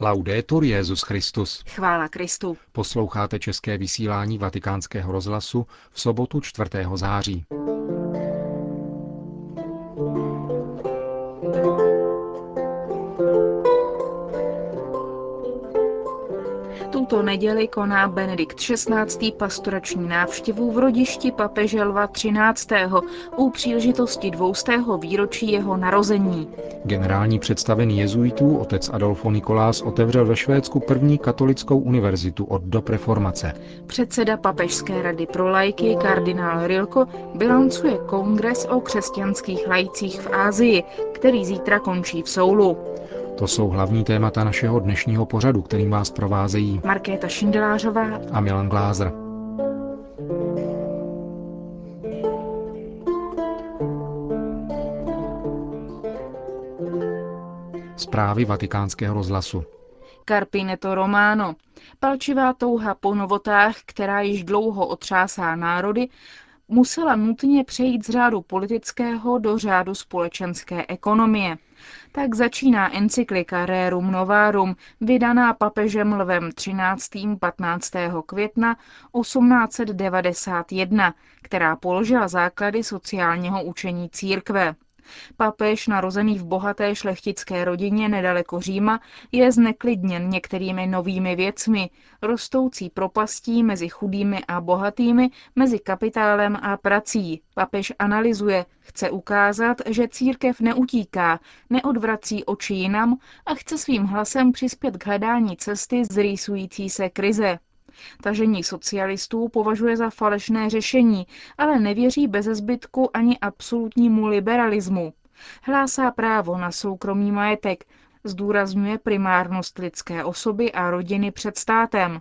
Laudetur Jezus Christus. Chvála Kristu. Posloucháte české vysílání Vatikánského rozhlasu v sobotu 4. září. Neděli koná Benedikt XVI. pastorační návštěvu v rodišti papeže Lva 13. u příležitosti dvoustého výročí jeho narození. Generální představený jezuitů otec Adolfo Nikolás otevřel ve Švédsku první katolickou univerzitu od dob reformace. Předseda Papežské rady pro lajky kardinál Rilko bilancuje kongres o křesťanských lajcích v Ázii, který zítra končí v Soulu. To jsou hlavní témata našeho dnešního pořadu, kterým vás provázejí Markéta Šindelářová a Milan Glázer. Zprávy vatikánského rozhlasu. Carpineto Romano. Palčivá touha po novotách, která již dlouho otřásá národy, musela nutně přejít z řádu politického do řádu společenské ekonomie. Tak začíná encyklika Rerum Novarum, vydaná papežem Lvem 13. 15. května 1891, která položila základy sociálního učení církve. Papež, narozený v bohaté šlechtické rodině nedaleko Říma, je zneklidněn některými novými věcmi, rostoucí propastí mezi chudými a bohatými, mezi kapitálem a prací. Papež analyzuje, chce ukázat, že církev neutíká, neodvrací oči jinam a chce svým hlasem přispět k hledání cesty z rýsující se krize. Tažení socialistů považuje za falešné řešení, ale nevěří bez zbytku ani absolutnímu liberalismu. Hlásá právo na soukromý majetek, zdůrazňuje primárnost lidské osoby a rodiny před státem.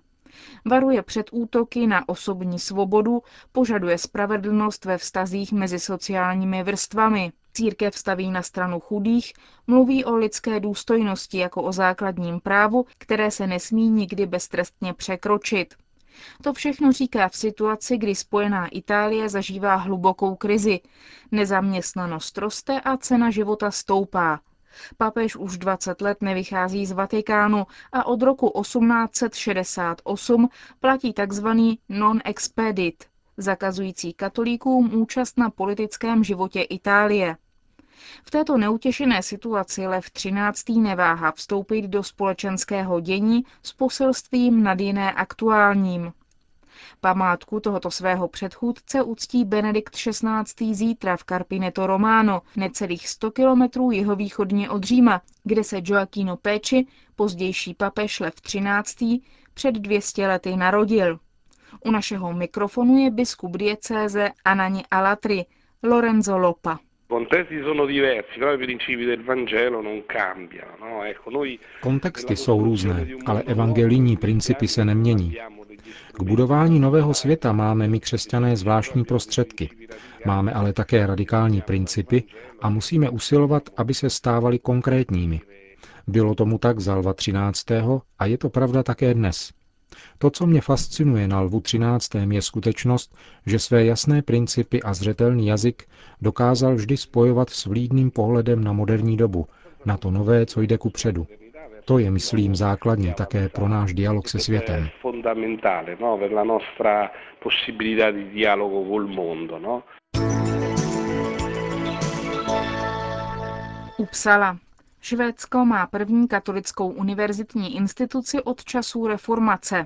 Varuje před útoky na osobní svobodu, požaduje spravedlnost ve vztazích mezi sociálními vrstvami. Církev staví na stranu chudých, mluví o lidské důstojnosti jako o základním právu, které se nesmí nikdy beztrestně překročit. To všechno říká v situaci, kdy spojená Itálie zažívá hlubokou krizi. Nezaměstnanost roste a cena života stoupá. Papež už 20 let nevychází z Vatikánu a od roku 1868 platí tzv. non-expedit, zakazující katolíkům účast na politickém životě Itálie. V této neutěšené situaci Lev XIII. neváhá vstoupit do společenského dění s poselstvím nad jiné aktuálním. Památku tohoto svého předchůdce uctí Benedikt XVI. zítra v Carpineto Romano, necelých 100 kilometrů jihovýchodně od Říma, kde se Gioacchino Péči, pozdější papež Lev XIII., před 200 lety narodil. U našeho mikrofonu je biskup diecéze Anani Alatri, Lorenzo Lopa. Kontexty jsou různé, ale evangelijní principy se nemění. K budování nového světa máme my křesťané zvláštní prostředky. Máme ale také radikální principy a musíme usilovat, aby se stávaly konkrétními. Bylo tomu tak za Lva 13. a je to pravda také dnes. To, co mě fascinuje na Lvu 13. je skutečnost, že své jasné principy a zřetelný jazyk dokázal vždy spojovat s vlídným pohledem na moderní dobu, na to nové, co jde ku předu. To je, myslím, základní také pro náš dialog se světem. Upsala. Švédsko má první katolickou univerzitní instituci od časů reformace.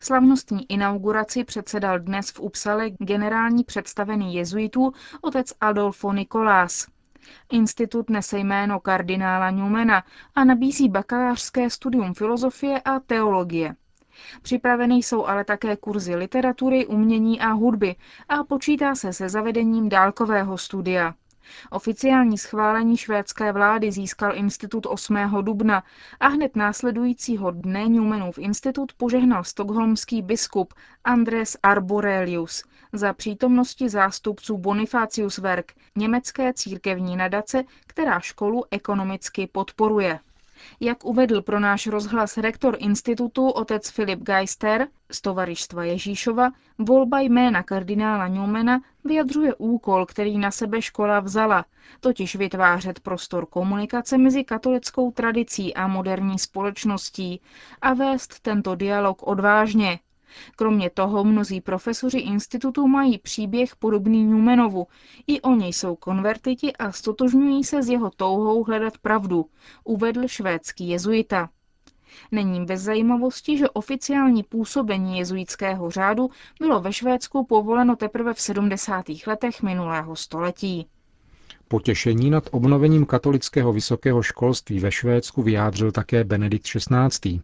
Slavnostní inauguraci předsedal dnes v Upsale generální představený jezuitů otec Adolfo Nikolás. Institut nese jméno kardinála Newmana a nabízí bakalářské studium filozofie a teologie. Připraveny jsou ale také kurzy literatury, umění a hudby a počítá se se zavedením dálkového studia. Oficiální schválení švédské vlády získal institut 8. dubna a hned následujícího dne Newmanův institut požehnal stokholmský biskup Andres Arborelius za přítomnosti zástupců Bonifacius Werk, německé církevní nadace, která školu ekonomicky podporuje. Jak uvedl pro náš rozhlas rektor institutu otec Filip Geister z Tovarištva Ježíšova, volba jména kardinála Newmana vyjadřuje úkol, který na sebe škola vzala, totiž vytvářet prostor komunikace mezi katolickou tradicí a moderní společností a vést tento dialog odvážně. Kromě toho mnozí profesoři institutu mají příběh podobný Newmanovu. I oni jsou konvertiti a stotožňují se s jeho touhou hledat pravdu, uvedl švédský jezuita. Není bez zajímavosti, že oficiální působení jezuitského řádu bylo ve Švédsku povoleno teprve v 70. letech minulého století. Potěšení nad obnovením katolického vysokého školství ve Švédsku vyjádřil také Benedikt XVI.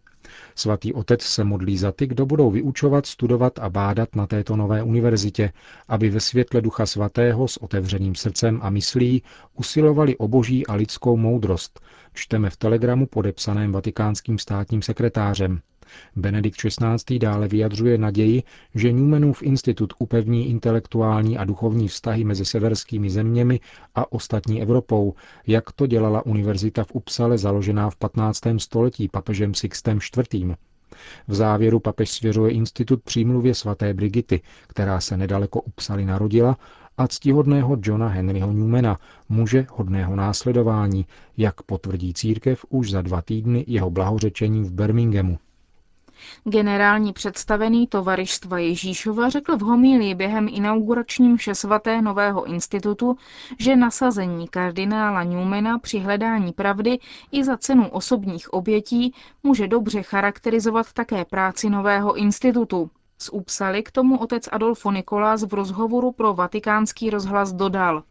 Svatý otec se modlí za ty, kdo budou vyučovat, studovat a bádat na této nové univerzitě, aby ve světle Ducha Svatého s otevřeným srdcem a myslí usilovali o boží a lidskou moudrost, čteme v telegramu podepsaném vatikánským státním sekretářem. Benedikt XVI. dále vyjadřuje naději, že Newmanův institut upevní intelektuální a duchovní vztahy mezi severskými zeměmi a ostatní Evropou, jak to dělala univerzita v Upsale založená v 15. století papežem Sixtem IV. V závěru papež svěřuje institut přímluvě svaté Brigity, která se nedaleko Upsaly narodila, a ctihodného Johna Henryho Newmana, muže hodného následování, jak potvrdí církev už za dva týdny jeho blahořečení v Birminghamu. Generální představený tovarištva Ježíšova řekl v homílii během inauguračním mše svaté Nového institutu, že nasazení kardinála Newmana při hledání pravdy i za cenu osobních obětí může dobře charakterizovat také práci Nového institutu. Z Upsaly k tomu otec Adolfo Nikolás v rozhovoru pro vatikánský rozhlas dodal.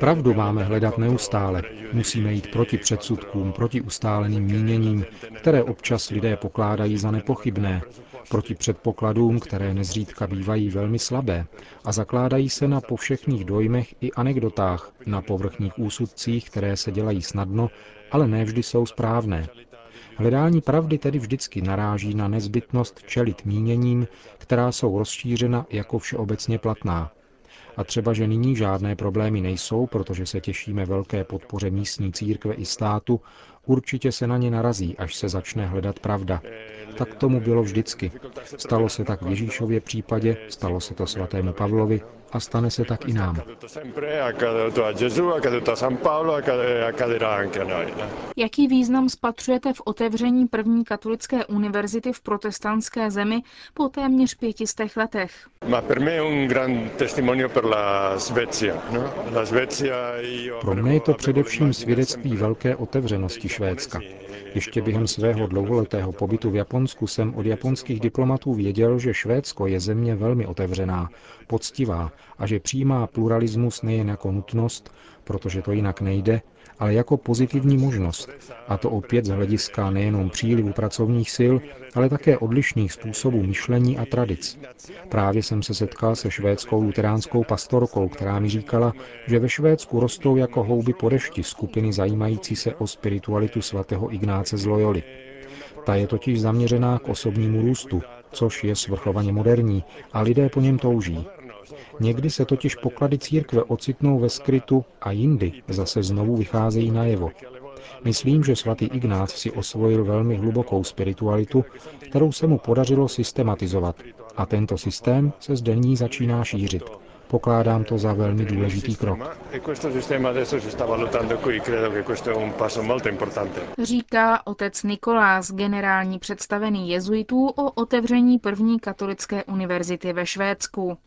Pravdu máme hledat neustále. Musíme jít proti předsudkům, proti ustáleným míněním, které občas lidé pokládají za nepochybné, proti předpokladům, které nezřídka bývají velmi slabé a zakládají se na povšechných dojmech i anekdotách, na povrchních úsudcích, které se dělají snadno, ale nevždy jsou správné. Hledání pravdy tedy vždycky naráží na nezbytnost čelit míněním, která jsou rozšířena jako všeobecně platná. A třeba, že nyní žádné problémy nejsou, protože se těšíme velké podpoře místní církve i státu, určitě se na ně narazí, až se začne hledat pravda. Tak tomu bylo vždycky. Stalo se tak v Ježíšově případě, stalo se to svatému Pavlovi a stane se tak i nám. Jaký význam spatřujete v otevření první katolické univerzity v protestantské zemi po téměř pětistech letech? Pro mě je to především svědectví velké otevřenosti Švédska. Ještě během svého dlouholetého pobytu v Japonsku jsem od japonských diplomatů věděl, že Švédsko je země velmi otevřená, poctivá a že přijímá pluralismus nejen jako nutnost, protože to jinak nejde, ale jako pozitivní možnost. A to opět z hlediska nejenom přílivu pracovních sil, ale také odlišných způsobů myšlení a tradic. Právě jsem se setkal se švédskou luteránskou pastorkou, která mi říkala, že ve Švédsku rostou jako houby po dešti skupiny zajímající se o spiritualitu svatého Ignáce z Loyoli. Ta je totiž zaměřená k osobnímu růstu, což je svrchovaně moderní a lidé po něm touží. Někdy se totiž poklady církve ocitnou ve skrytu a jindy zase znovu vycházejí najevo. Myslím, že svatý Ignác si osvojil velmi hlubokou spiritualitu, kterou se mu podařilo systematizovat. A tento systém se zde ní začíná šířit. Pokládám to za velmi důležitý krok. Říká otec Nikolás, generální představený jezuitů o otevření první katolické univerzity ve Švédsku.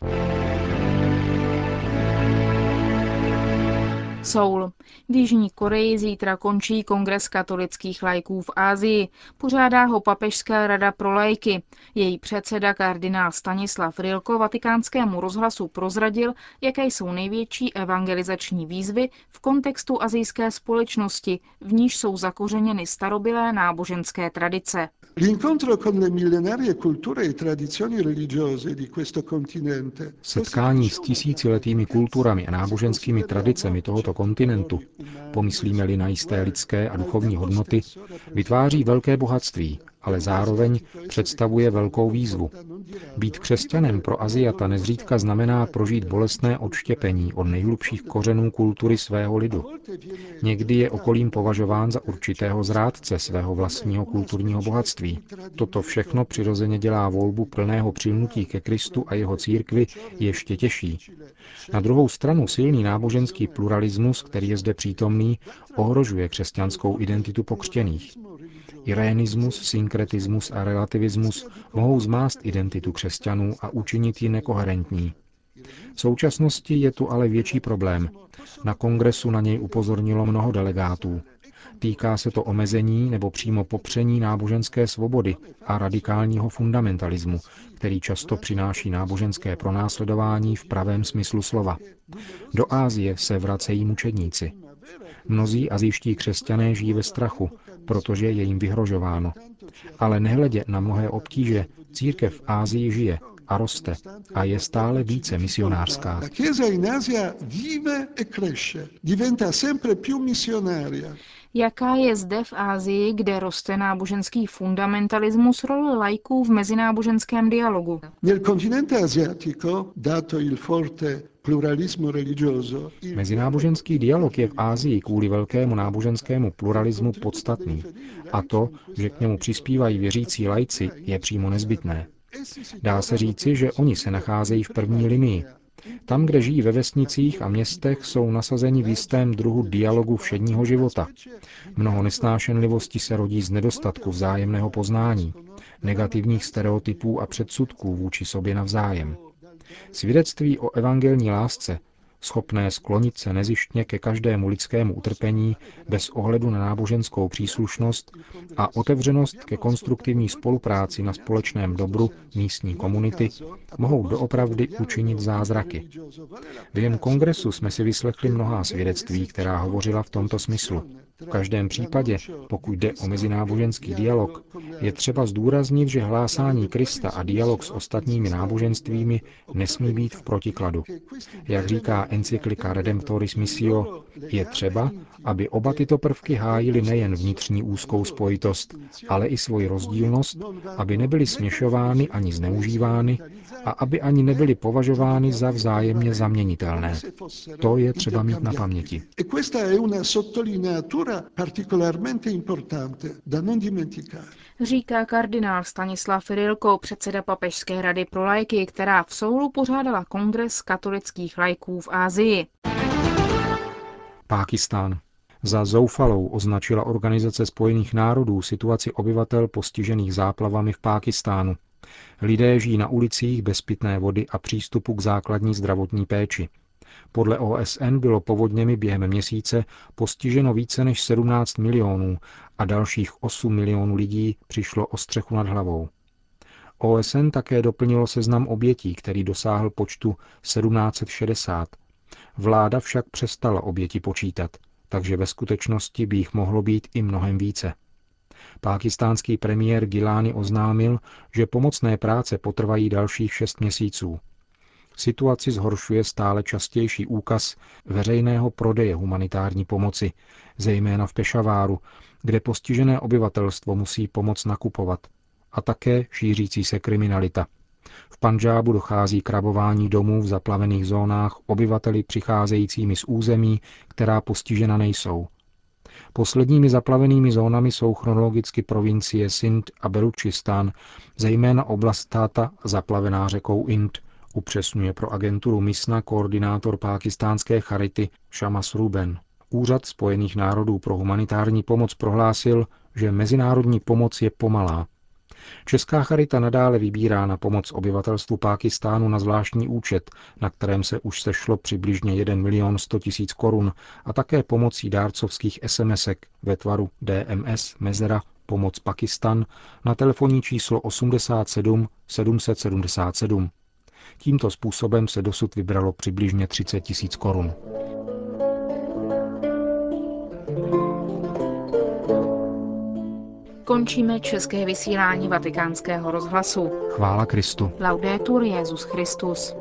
Soul. V Jižní Koreji zítra končí kongres katolických lajků v Ázii. Pořádá ho Papežská rada pro lajky. Její předseda kardinál Stanislav Rilko vatikánskému rozhlasu prozradil, jaké jsou největší evangelizační výzvy v kontextu azijské společnosti, v níž jsou zakořeněny starobilé náboženské tradice. L'incontro con le millenarie culture e tradizioni religiose di questo continente. Setkání s tisíciletými kulturami a náboženskými tradicemi tohoto kontinentu, pomyslíme-li na jisté lidské a duchovní hodnoty, vytváří velké bohatství ale zároveň představuje velkou výzvu. Být křesťanem pro Aziata nezřídka znamená prožít bolestné odštěpení od nejhlubších kořenů kultury svého lidu. Někdy je okolím považován za určitého zrádce svého vlastního kulturního bohatství. Toto všechno přirozeně dělá volbu plného přilnutí ke Kristu a jeho církvi ještě těžší. Na druhou stranu silný náboženský pluralismus, který je zde přítomný, ohrožuje křesťanskou identitu pokřtěných. Irénismus, synkretismus a relativismus mohou zmást identitu křesťanů a učinit ji nekoherentní. V současnosti je tu ale větší problém. Na kongresu na něj upozornilo mnoho delegátů. Týká se to omezení nebo přímo popření náboženské svobody a radikálního fundamentalismu, který často přináší náboženské pronásledování v pravém smyslu slova. Do Ázie se vracejí mučedníci. Mnozí azijští křesťané žijí ve strachu, protože je jim vyhrožováno. Ale nehledě na mnohé obtíže, církev v Ázii žije a roste a je stále více misionářská. Jaká je zde v Ázii, kde roste náboženský fundamentalismus, role lajků v mezináboženském dialogu? Mezináboženský dialog je v Ázii kvůli velkému náboženskému pluralismu podstatný a to, že k němu přispívají věřící lajci, je přímo nezbytné. Dá se říci, že oni se nacházejí v první linii. Tam, kde žijí ve vesnicích a městech, jsou nasazeni v jistém druhu dialogu všedního života. Mnoho nesnášenlivosti se rodí z nedostatku vzájemného poznání, negativních stereotypů a předsudků vůči sobě navzájem. Svědectví o evangelní lásce, schopné sklonit se nezištně ke každému lidskému utrpení bez ohledu na náboženskou příslušnost a otevřenost ke konstruktivní spolupráci na společném dobru místní komunity, mohou doopravdy učinit zázraky. Během kongresu jsme si vyslechli mnohá svědectví, která hovořila v tomto smyslu. V každém případě, pokud jde o mezináboženský dialog, je třeba zdůraznit, že hlásání Krista a dialog s ostatními náboženstvími nesmí být v protikladu. Jak říká encyklika Redemptoris Missio, je třeba, aby oba tyto prvky hájily nejen vnitřní úzkou spojitost, ale i svoji rozdílnost, aby nebyly směšovány ani zneužívány a aby ani nebyly považovány za vzájemně zaměnitelné. To je třeba mít na paměti Říká kardinál Stanislav Rilko, předseda Papežské rady pro lajky, která v Soulu pořádala kongres katolických lajků v Ázii. Pákistán. Za zoufalou označila Organizace spojených národů situaci obyvatel postižených záplavami v Pákistánu. Lidé žijí na ulicích bez pitné vody a přístupu k základní zdravotní péči. Podle OSN bylo povodněmi během měsíce postiženo více než 17 milionů a dalších 8 milionů lidí přišlo o střechu nad hlavou. OSN také doplnilo seznam obětí, který dosáhl počtu 1760. Vláda však přestala oběti počítat, takže ve skutečnosti by jich mohlo být i mnohem více. Pákistánský premiér Gilani oznámil, že pomocné práce potrvají dalších šest měsíců. Situaci zhoršuje stále častější úkaz veřejného prodeje humanitární pomoci, zejména v Pešaváru, kde postižené obyvatelstvo musí pomoc nakupovat, a také šířící se kriminalita. V Panžábu dochází k rabování domů v zaplavených zónách obyvateli přicházejícími z území, která postižena nejsou. Posledními zaplavenými zónami jsou chronologicky provincie Sindh a Belučistán, zejména oblast táta zaplavená řekou Ind, upřesňuje pro agenturu MISNA koordinátor pákistánské charity Shamas Ruben. Úřad Spojených národů pro humanitární pomoc prohlásil, že mezinárodní pomoc je pomalá. Česká charita nadále vybírá na pomoc obyvatelstvu Pákistánu na zvláštní účet, na kterém se už sešlo přibližně 1 milion 100 tisíc korun a také pomocí dárcovských SMSek ve tvaru DMS Mezera Pomoc Pakistan na telefonní číslo 87 777. Tímto způsobem se dosud vybralo přibližně 30 tisíc korun. Končíme české vysílání vatikánského rozhlasu. Chvála Kristu. Laudetur Jezus Christus.